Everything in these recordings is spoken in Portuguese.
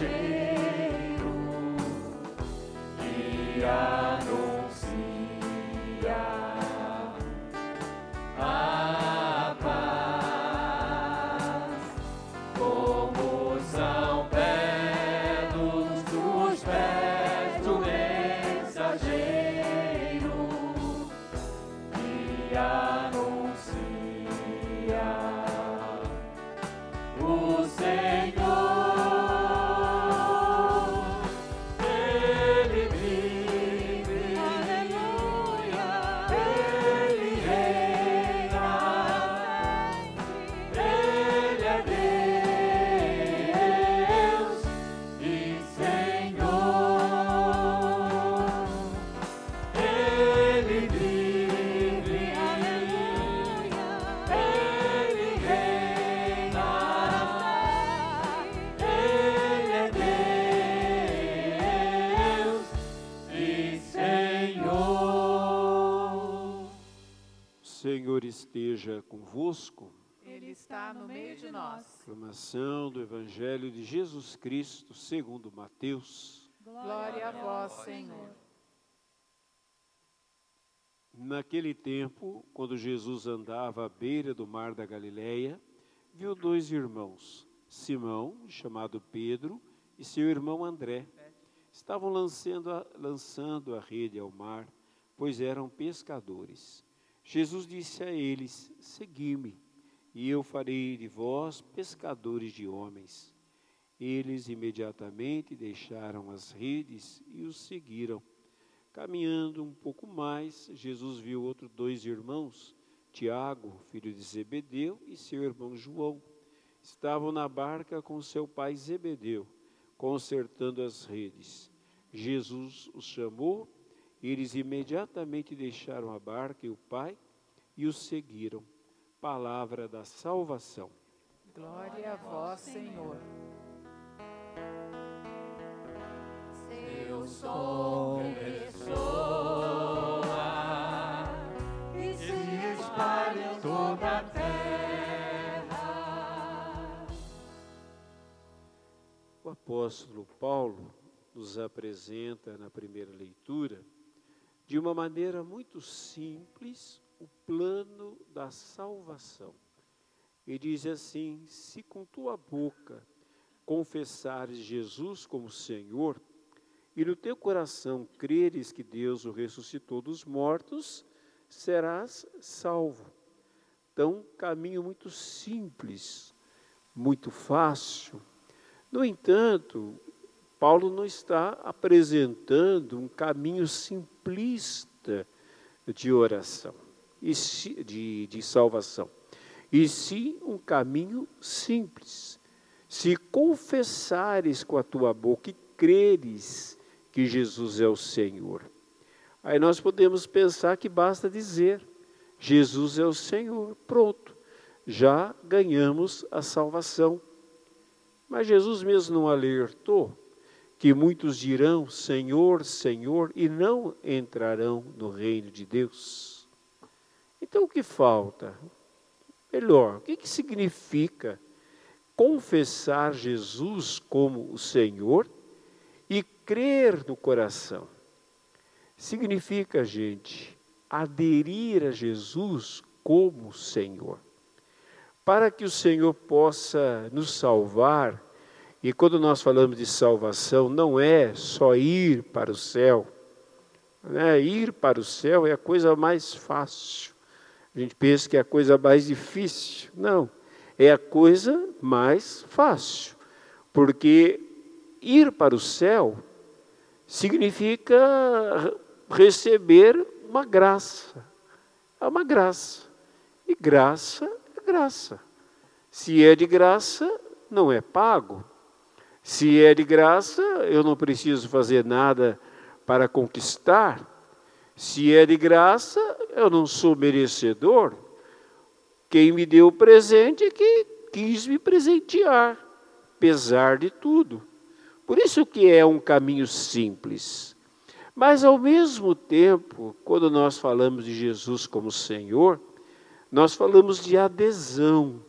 change. Convosco. Ele está no meio de nós. Proclamação do Evangelho de Jesus Cristo, segundo Mateus. Glória a vós, Senhor. Naquele tempo, quando Jesus andava à beira do mar da Galileia, viu dois irmãos, Simão, chamado Pedro, e seu irmão André. Estavam lançando a, lançando a rede ao mar, pois eram pescadores. Jesus disse a eles: Segui-me, e eu farei de vós pescadores de homens. Eles imediatamente deixaram as redes e os seguiram. Caminhando um pouco mais, Jesus viu outros dois irmãos, Tiago, filho de Zebedeu, e seu irmão João. Estavam na barca com seu pai Zebedeu, consertando as redes. Jesus os chamou eles imediatamente deixaram a barca e o pai e os seguiram. Palavra da salvação. Glória a vós, Senhor. Seu som ressoa e se espalha em toda a terra. O apóstolo Paulo nos apresenta na primeira leitura de uma maneira muito simples, o plano da salvação. E diz assim: se com tua boca confessares Jesus como Senhor, e no teu coração creres que Deus o ressuscitou dos mortos, serás salvo. Então, caminho muito simples, muito fácil. No entanto, Paulo não está apresentando um caminho simplista de oração, de, de salvação, e sim um caminho simples. Se confessares com a tua boca e creres que Jesus é o Senhor, aí nós podemos pensar que basta dizer: Jesus é o Senhor, pronto, já ganhamos a salvação. Mas Jesus mesmo não alertou que muitos dirão Senhor, Senhor e não entrarão no reino de Deus. Então o que falta? Melhor, o que, que significa confessar Jesus como o Senhor e crer no coração? Significa, gente, aderir a Jesus como Senhor. Para que o Senhor possa nos salvar, e quando nós falamos de salvação, não é só ir para o céu. Né? Ir para o céu é a coisa mais fácil. A gente pensa que é a coisa mais difícil. Não, é a coisa mais fácil. Porque ir para o céu significa receber uma graça. É uma graça. E graça é graça. Se é de graça, não é pago. Se é de graça, eu não preciso fazer nada para conquistar. Se é de graça, eu não sou merecedor. Quem me deu o presente é que quis me presentear, apesar de tudo. Por isso que é um caminho simples. Mas ao mesmo tempo, quando nós falamos de Jesus como Senhor, nós falamos de adesão.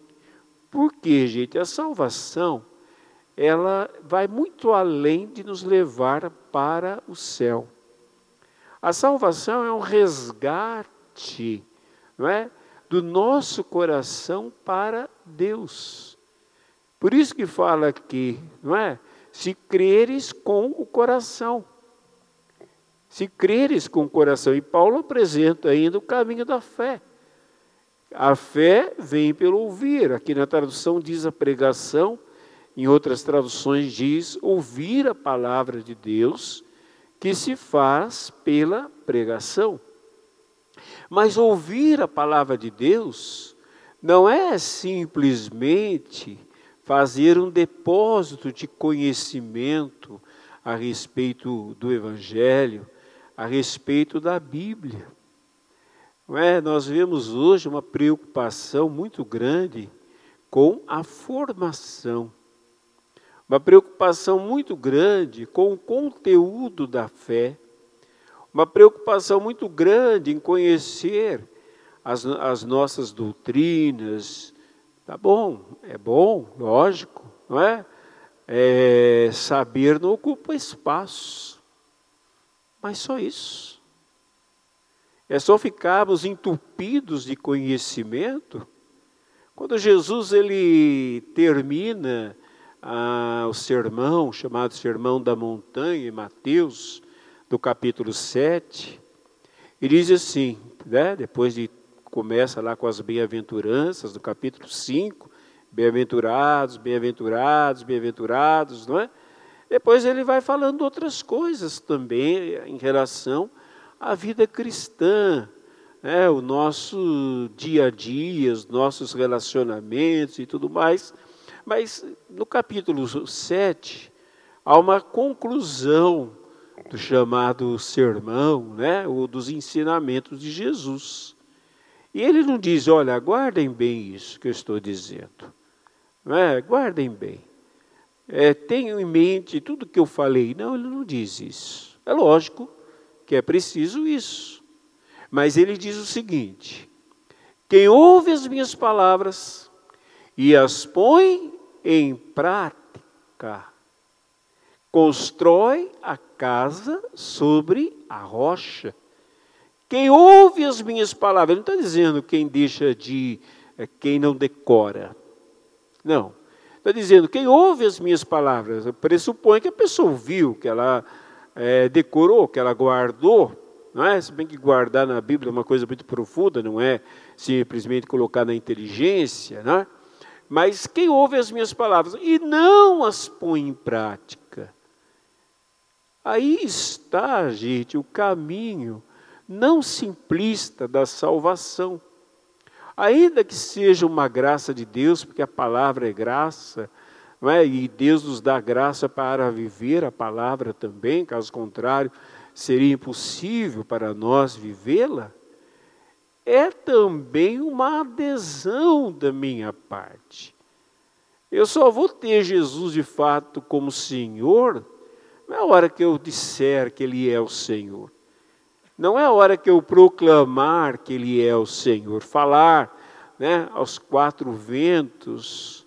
Por quê, gente? A salvação ela vai muito além de nos levar para o céu. A salvação é um resgate, não é? Do nosso coração para Deus. Por isso que fala aqui, não é? Se creres com o coração. Se creres com o coração. E Paulo apresenta ainda o caminho da fé. A fé vem pelo ouvir. Aqui na tradução diz a pregação, em outras traduções diz ouvir a palavra de Deus, que se faz pela pregação. Mas ouvir a palavra de Deus não é simplesmente fazer um depósito de conhecimento a respeito do Evangelho, a respeito da Bíblia. É? Nós vemos hoje uma preocupação muito grande com a formação, uma preocupação muito grande com o conteúdo da fé, uma preocupação muito grande em conhecer as, as nossas doutrinas. Tá bom, é bom, lógico, não é? é saber não ocupa espaço, mas só isso. É só ficarmos entupidos de conhecimento. Quando Jesus ele termina ah, o sermão, chamado Sermão da Montanha, em Mateus, do capítulo 7, ele diz assim, né, depois de começa lá com as bem-aventuranças, do capítulo 5, bem-aventurados, bem-aventurados, bem-aventurados, não é? Depois ele vai falando outras coisas também em relação a vida cristã, né, o nosso dia a dia, os nossos relacionamentos e tudo mais. Mas no capítulo 7, há uma conclusão do chamado sermão, né, ou dos ensinamentos de Jesus. E ele não diz, olha, guardem bem isso que eu estou dizendo. É? Guardem bem. É, tenham em mente tudo que eu falei. Não, ele não diz isso. É lógico, que é preciso isso. Mas ele diz o seguinte: quem ouve as minhas palavras e as põe em prática, constrói a casa sobre a rocha. Quem ouve as minhas palavras, não está dizendo quem deixa de, é, quem não decora. Não. Está dizendo, quem ouve as minhas palavras, pressupõe que a pessoa ouviu, que ela é, decorou, que ela guardou, não é? Se bem que guardar na Bíblia é uma coisa muito profunda, não é simplesmente colocar na inteligência, não é? Mas quem ouve as minhas palavras e não as põe em prática, aí está, gente, o caminho não simplista da salvação. Ainda que seja uma graça de Deus, porque a palavra é graça, é? e Deus nos dá graça para viver a palavra também, caso contrário, seria impossível para nós vivê-la, é também uma adesão da minha parte. Eu só vou ter Jesus de fato como Senhor não é a hora que eu disser que Ele é o Senhor. Não é a hora que eu proclamar que Ele é o Senhor, falar né, aos quatro ventos,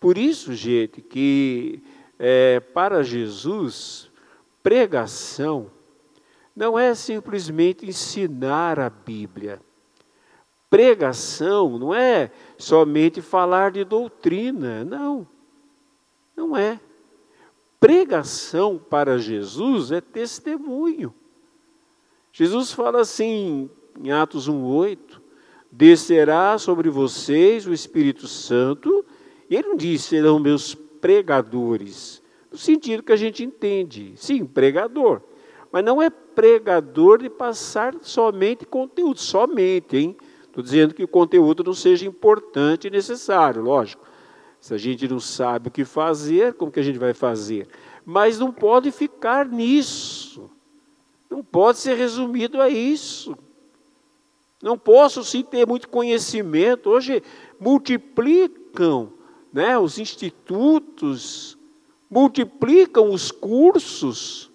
por isso, gente, que é, para Jesus, pregação não é simplesmente ensinar a Bíblia. Pregação não é somente falar de doutrina, não. Não é. Pregação para Jesus é testemunho. Jesus fala assim em Atos 1:8: Descerá sobre vocês o Espírito Santo e ele não diz serão meus pregadores, no sentido que a gente entende. Sim, pregador. Mas não é pregador de passar somente conteúdo, somente, hein? Estou dizendo que o conteúdo não seja importante e necessário, lógico. Se a gente não sabe o que fazer, como que a gente vai fazer? Mas não pode ficar nisso. Não pode ser resumido a isso. Não posso sim ter muito conhecimento. Hoje multiplicam né, os institutos, multiplicam os cursos,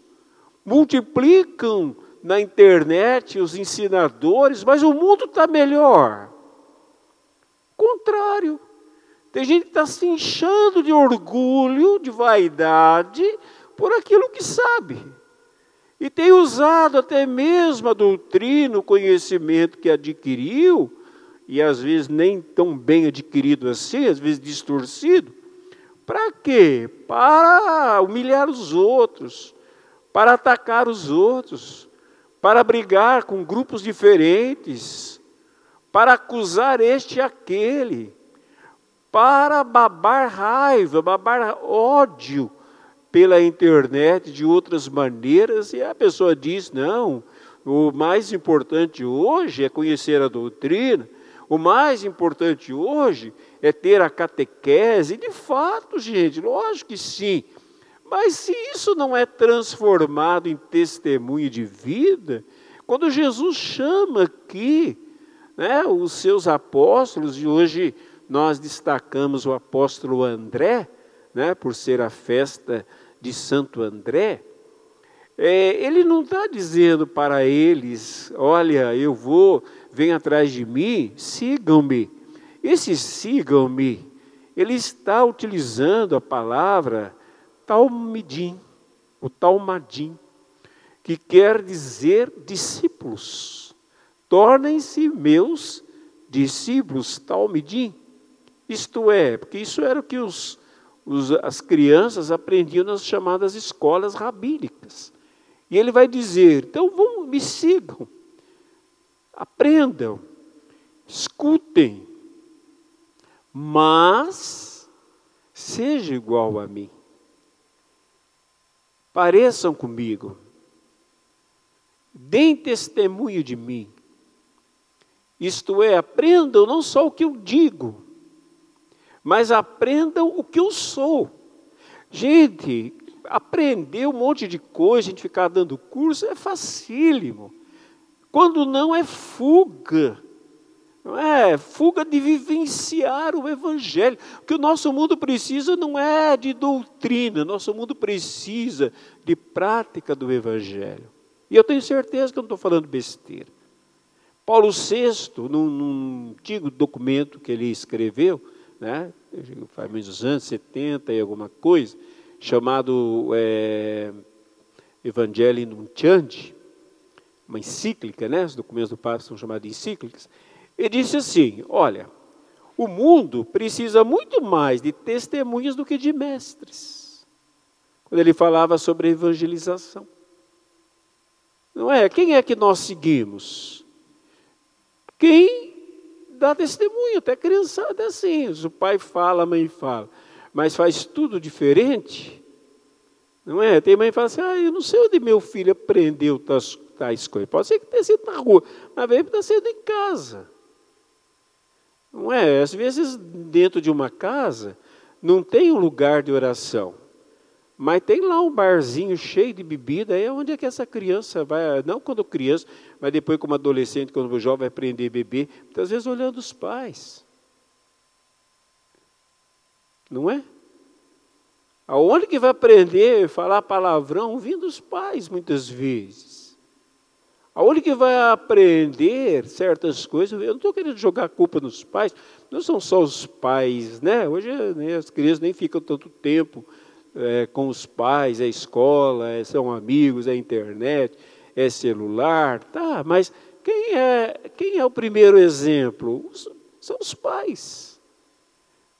multiplicam na internet os ensinadores, mas o mundo está melhor. Contrário. Tem gente que está se inchando de orgulho, de vaidade, por aquilo que sabe. E tem usado até mesmo a doutrina, o conhecimento que adquiriu, e às vezes nem tão bem adquirido assim, às vezes distorcido. Para quê? Para humilhar os outros, para atacar os outros, para brigar com grupos diferentes, para acusar este e aquele, para babar raiva, babar ódio pela internet de outras maneiras, e a pessoa diz: não, o mais importante hoje é conhecer a doutrina, o mais importante hoje é ter a catequese. De fato, gente, lógico que sim. Mas se isso não é transformado em testemunho de vida, quando Jesus chama aqui né, os seus apóstolos, e hoje nós destacamos o apóstolo André, né, por ser a festa de Santo André, é, ele não está dizendo para eles: olha, eu vou, vem atrás de mim, sigam-me. Esse sigam-me, ele está utilizando a palavra talmidim, o talmadim, que quer dizer discípulos. Tornem-se meus discípulos, talmidim. Isto é, porque isso era o que os, os, as crianças aprendiam nas chamadas escolas rabínicas. E ele vai dizer: então vão, me sigam, aprendam, escutem, mas seja igual a mim. Pareçam comigo, deem testemunho de mim. Isto é, aprendam não só o que eu digo, mas aprendam o que eu sou. Gente, aprender um monte de coisa, a gente ficar dando curso, é facílimo. Quando não é fuga. Não é fuga de vivenciar o Evangelho. O que o nosso mundo precisa não é de doutrina, nosso mundo precisa de prática do Evangelho. E eu tenho certeza que eu não estou falando besteira. Paulo VI, num, num antigo documento que ele escreveu, né, faz menos anos, 70 e alguma coisa, chamado é, Evangelii Nunciandi, uma encíclica, né, os documentos do Papa são chamados de encíclicas, ele disse assim, olha, o mundo precisa muito mais de testemunhas do que de mestres. Quando ele falava sobre evangelização. Não é? Quem é que nós seguimos? Quem dá testemunho, até criançada é assim. O pai fala, a mãe fala, mas faz tudo diferente. Não é? Tem mãe que fala assim, ah, eu não sei onde meu filho aprendeu tais, tais coisas. Pode ser que tenha sido na rua, mas veio está sendo em casa. Não é? Às vezes, dentro de uma casa, não tem um lugar de oração. Mas tem lá um barzinho cheio de bebida, aí é onde é que essa criança vai, não quando criança, mas depois como adolescente, quando jovem vai aprender a beber, muitas vezes olhando os pais. Não é? Aonde que vai aprender a falar palavrão? Vindo dos pais, muitas vezes. Aonde que vai aprender certas coisas? Eu não estou querendo jogar a culpa nos pais, não são só os pais, né? Hoje né, as crianças nem ficam tanto tempo é, com os pais, é escola, é, são amigos, é internet, é celular, tá, mas quem é, quem é o primeiro exemplo? Os, são os pais.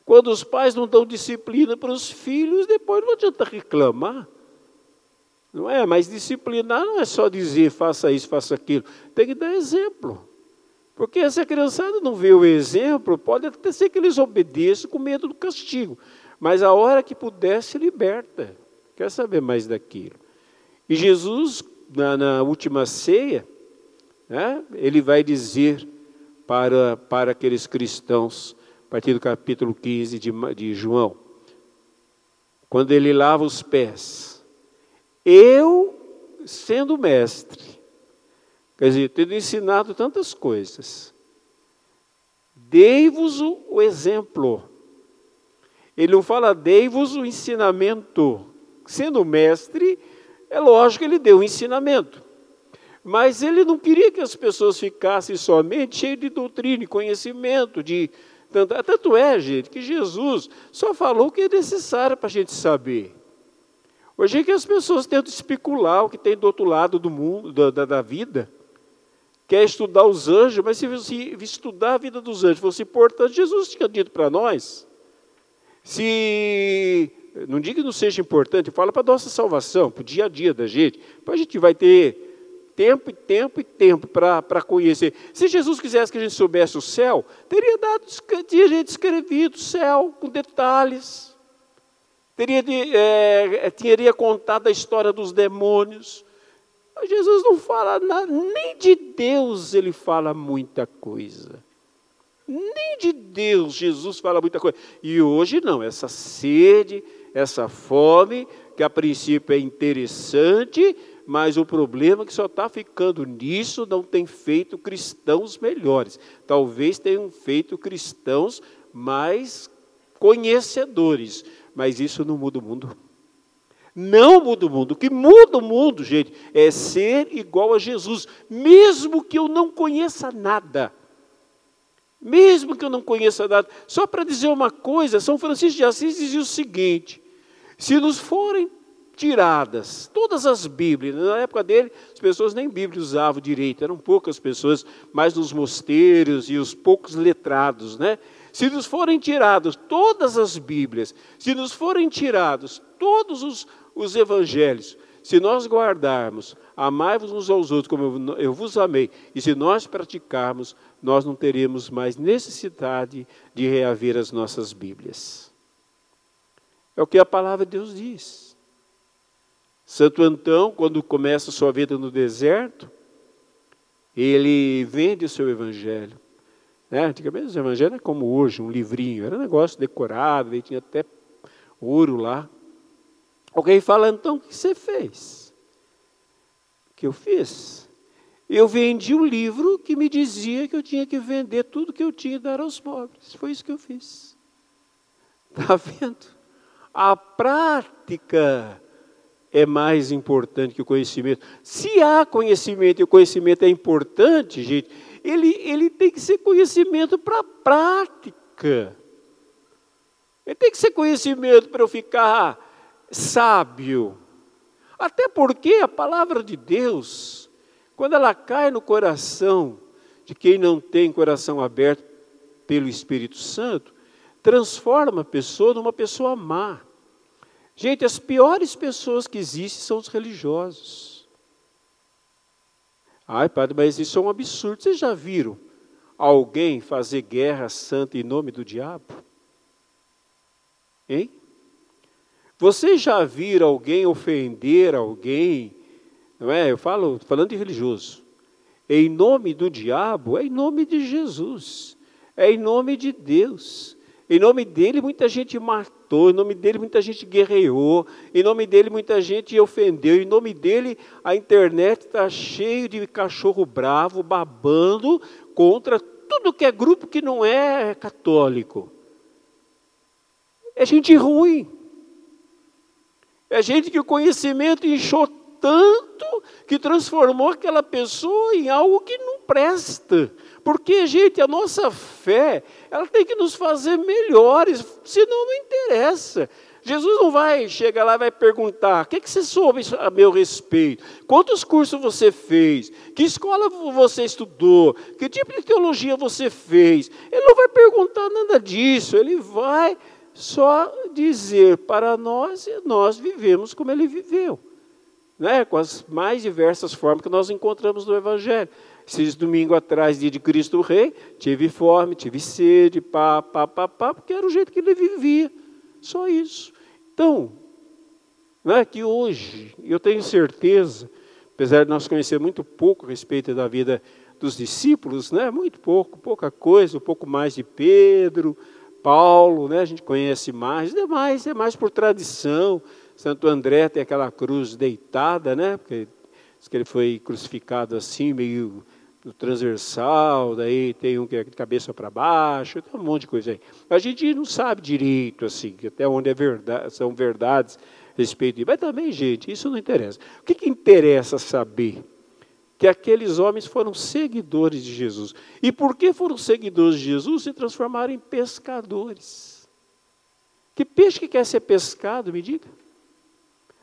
Quando os pais não dão disciplina para os filhos, depois não adianta reclamar. Não é? Mas disciplinar não é só dizer faça isso, faça aquilo. Tem que dar exemplo. Porque se a criançada não vê o exemplo, pode até ser que eles obedeçam com medo do castigo. Mas a hora que puder, se liberta. Quer saber mais daquilo. E Jesus, na, na última ceia, né, ele vai dizer para, para aqueles cristãos, a partir do capítulo 15 de, de João, quando ele lava os pés, eu, sendo mestre, quer dizer, tendo ensinado tantas coisas, dei-vos o exemplo ele não fala, dei-vos o ensinamento. Sendo mestre, é lógico que ele deu o ensinamento. Mas ele não queria que as pessoas ficassem somente cheias de doutrina, de conhecimento, de Tanto, tanto é, gente, que Jesus só falou o que é necessário para a gente saber. Hoje é que as pessoas tentam especular o que tem do outro lado do mundo, da, da vida. Quer estudar os anjos, mas se, se estudar a vida dos anjos fosse importante, Jesus tinha dito para nós. Se não diga que não seja importante, fala para a nossa salvação, para o dia a dia da gente. Para a gente vai ter tempo e tempo e tempo para conhecer. Se Jesus quisesse que a gente soubesse o céu, teria dado, teria escrevido o céu com detalhes. Teria, é, teria contado a história dos demônios. Mas Jesus não fala nada, nem de Deus ele fala muita coisa. Nem de Deus Jesus fala muita coisa. E hoje não, essa sede, essa fome, que a princípio é interessante, mas o problema é que só está ficando nisso, não tem feito cristãos melhores. Talvez tenham feito cristãos mais conhecedores, mas isso não muda o mundo. Não muda o mundo. O que muda o mundo, gente, é ser igual a Jesus, mesmo que eu não conheça nada. Mesmo que eu não conheça nada. Só para dizer uma coisa, São Francisco de Assis dizia o seguinte: se nos forem tiradas. Todas as Bíblias, na época dele, as pessoas nem Bíblia usavam direito, eram poucas pessoas, mais nos mosteiros e os poucos letrados, né? Se nos forem tirados todas as Bíblias, se nos forem tirados todos os, os evangelhos, se nós guardarmos, amai-vos uns aos outros como eu, eu vos amei, e se nós praticarmos, nós não teremos mais necessidade de reaver as nossas Bíblias. É o que a palavra de Deus diz. Santo Antão, quando começa sua vida no deserto, ele vende o seu evangelho. Né? Antigamente o evangelho é como hoje, um livrinho, era um negócio decorado, ele tinha até ouro lá. Alguém fala, então, o que você fez? O que eu fiz? Eu vendi um livro que me dizia que eu tinha que vender tudo que eu tinha e dar aos pobres. Foi isso que eu fiz. Está vendo? A prática é mais importante que o conhecimento. Se há conhecimento e o conhecimento é importante, gente, ele, ele tem que ser conhecimento para a prática. Ele tem que ser conhecimento para eu ficar sábio. Até porque a palavra de Deus, quando ela cai no coração de quem não tem coração aberto pelo Espírito Santo, transforma a pessoa numa pessoa má. Gente, as piores pessoas que existem são os religiosos. Ai, padre, mas isso é um absurdo. Vocês já viram alguém fazer guerra santa em nome do diabo? Hein? Vocês já viram alguém ofender alguém? Não é? Eu falo, falando de religioso. Em nome do diabo, é em nome de Jesus. É em nome de Deus. Em nome dele, muita gente matou, em nome dele, muita gente guerreou, em nome dele, muita gente ofendeu, em nome dele, a internet está cheio de cachorro bravo, babando contra tudo que é grupo que não é católico. É gente ruim. É gente que o conhecimento inchou tanto que transformou aquela pessoa em algo que não presta. Porque, gente, a nossa fé, ela tem que nos fazer melhores, senão não interessa. Jesus não vai chegar lá e vai perguntar: o que, que você soube a meu respeito? Quantos cursos você fez? Que escola você estudou? Que tipo de teologia você fez? Ele não vai perguntar nada disso, ele vai só dizer para nós e nós vivemos como ele viveu. Né? Com as mais diversas formas que nós encontramos no Evangelho. Esses domingo atrás, dia de Cristo Rei, tive fome, tive sede, pá, pá, pá, pá, porque era o jeito que ele vivia. Só isso. Então, não é que hoje, eu tenho certeza, apesar de nós conhecer muito pouco a respeito da vida dos discípulos, né? muito pouco, pouca coisa, um pouco mais de Pedro, Paulo, né? a gente conhece mais, demais, é mais por tradição. Santo André tem aquela cruz deitada, né? porque diz que ele foi crucificado assim, meio no transversal, daí tem um que é de cabeça para baixo, tem um monte de coisa aí. A gente não sabe direito, assim, até onde é verdade, são verdades a respeito disso. Mas também, gente, isso não interessa. O que, que interessa saber? que aqueles homens foram seguidores de Jesus. E porque foram seguidores de Jesus, se transformaram em pescadores. Que peixe que quer ser pescado, me diga?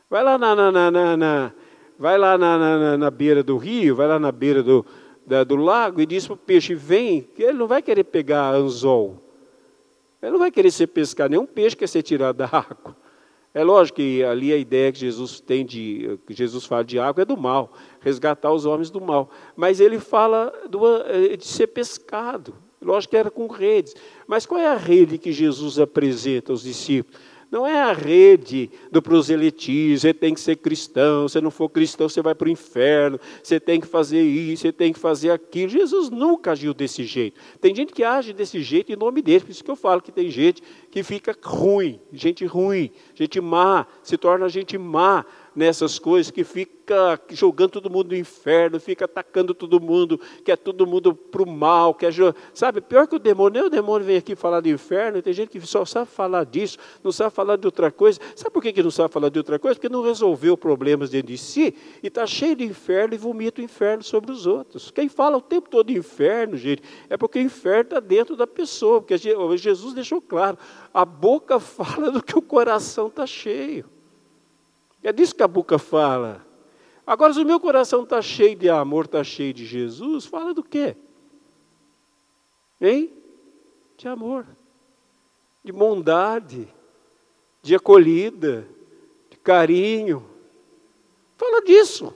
Vai lá na, na, na, na vai lá na, na, beira do rio, vai lá na beira do, da, do lago e diz para o peixe, vem, ele não vai querer pegar anzol. Ele não vai querer ser pescado, nenhum peixe quer ser tirado da água. É lógico que ali a ideia que Jesus tem de, que Jesus fala de água é do mal, resgatar os homens do mal. Mas ele fala do, eh, de ser pescado. Lógico que era com redes. Mas qual é a rede que Jesus apresenta aos discípulos? Não é a rede do proselitismo, você tem que ser cristão, se não for cristão você vai para o inferno, você tem que fazer isso, você tem que fazer aquilo. Jesus nunca agiu desse jeito. Tem gente que age desse jeito em nome dele, por isso que eu falo que tem gente que fica ruim, gente ruim, gente má, se torna gente má nessas coisas, que fica jogando todo mundo no inferno, fica atacando todo mundo, quer todo mundo para o mal, quer, sabe, pior que o demônio, nem o demônio vem aqui falar do inferno, tem gente que só sabe falar disso, não sabe falar de outra coisa. Sabe por que, que não sabe falar de outra coisa? Porque não resolveu problemas dentro de si e está cheio de inferno e vomita o inferno sobre os outros. Quem fala o tempo todo de inferno, gente, é porque o inferno está dentro da pessoa, porque Jesus deixou claro, a boca fala do que o coração está cheio. É disso que a boca fala. Agora, se o meu coração está cheio de amor, está cheio de Jesus, fala do quê? Hein? De amor, de bondade, de acolhida, de carinho. Fala disso.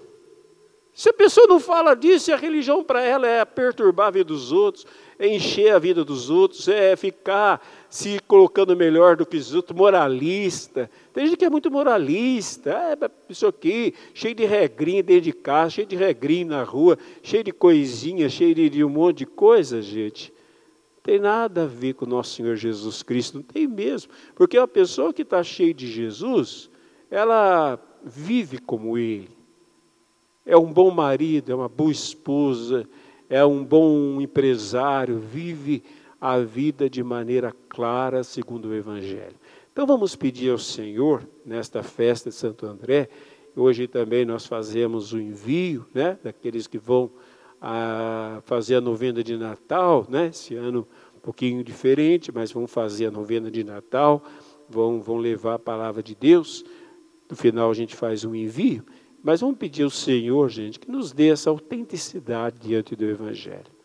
Se a pessoa não fala disso, a religião para ela é perturbar a vida dos outros, é encher a vida dos outros, é ficar se colocando melhor do que os outros, moralista. Tem gente que é muito moralista, é isso aqui, cheio de regrinha dentro de casa, cheio de regrinha na rua, cheio de coisinha, cheio de, um monte de coisa, gente. Não tem nada a ver com o nosso Senhor Jesus Cristo, não tem mesmo. Porque a pessoa que está cheia de Jesus, ela vive como Ele é um bom marido, é uma boa esposa, é um bom empresário, vive a vida de maneira clara, segundo o Evangelho. Então vamos pedir ao Senhor, nesta festa de Santo André, hoje também nós fazemos o envio né, daqueles que vão a, fazer a novena de Natal, né, esse ano um pouquinho diferente, mas vão fazer a novena de Natal, vão, vão levar a palavra de Deus. No final a gente faz um envio. Mas vamos pedir ao Senhor, gente, que nos dê essa autenticidade diante do Evangelho.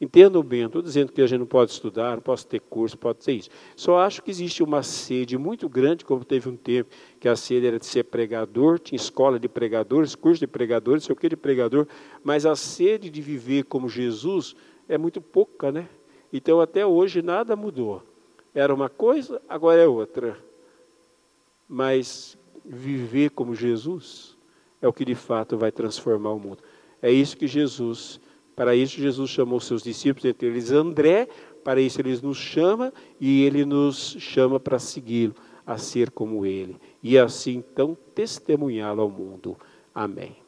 Entendam bem, estou dizendo que a gente não pode estudar, não pode ter curso, pode ser isso. Só acho que existe uma sede muito grande, como teve um tempo que a sede era de ser pregador, tinha escola de pregadores, curso de pregadores, sei o que de pregador, mas a sede de viver como Jesus é muito pouca, né? Então até hoje nada mudou. Era uma coisa, agora é outra. Mas viver como Jesus é o que de fato vai transformar o mundo. É isso que Jesus, para isso Jesus chamou seus discípulos, entre eles André, para isso ele nos chama e ele nos chama para segui-lo, a ser como ele. E assim então testemunhá-lo ao mundo. Amém.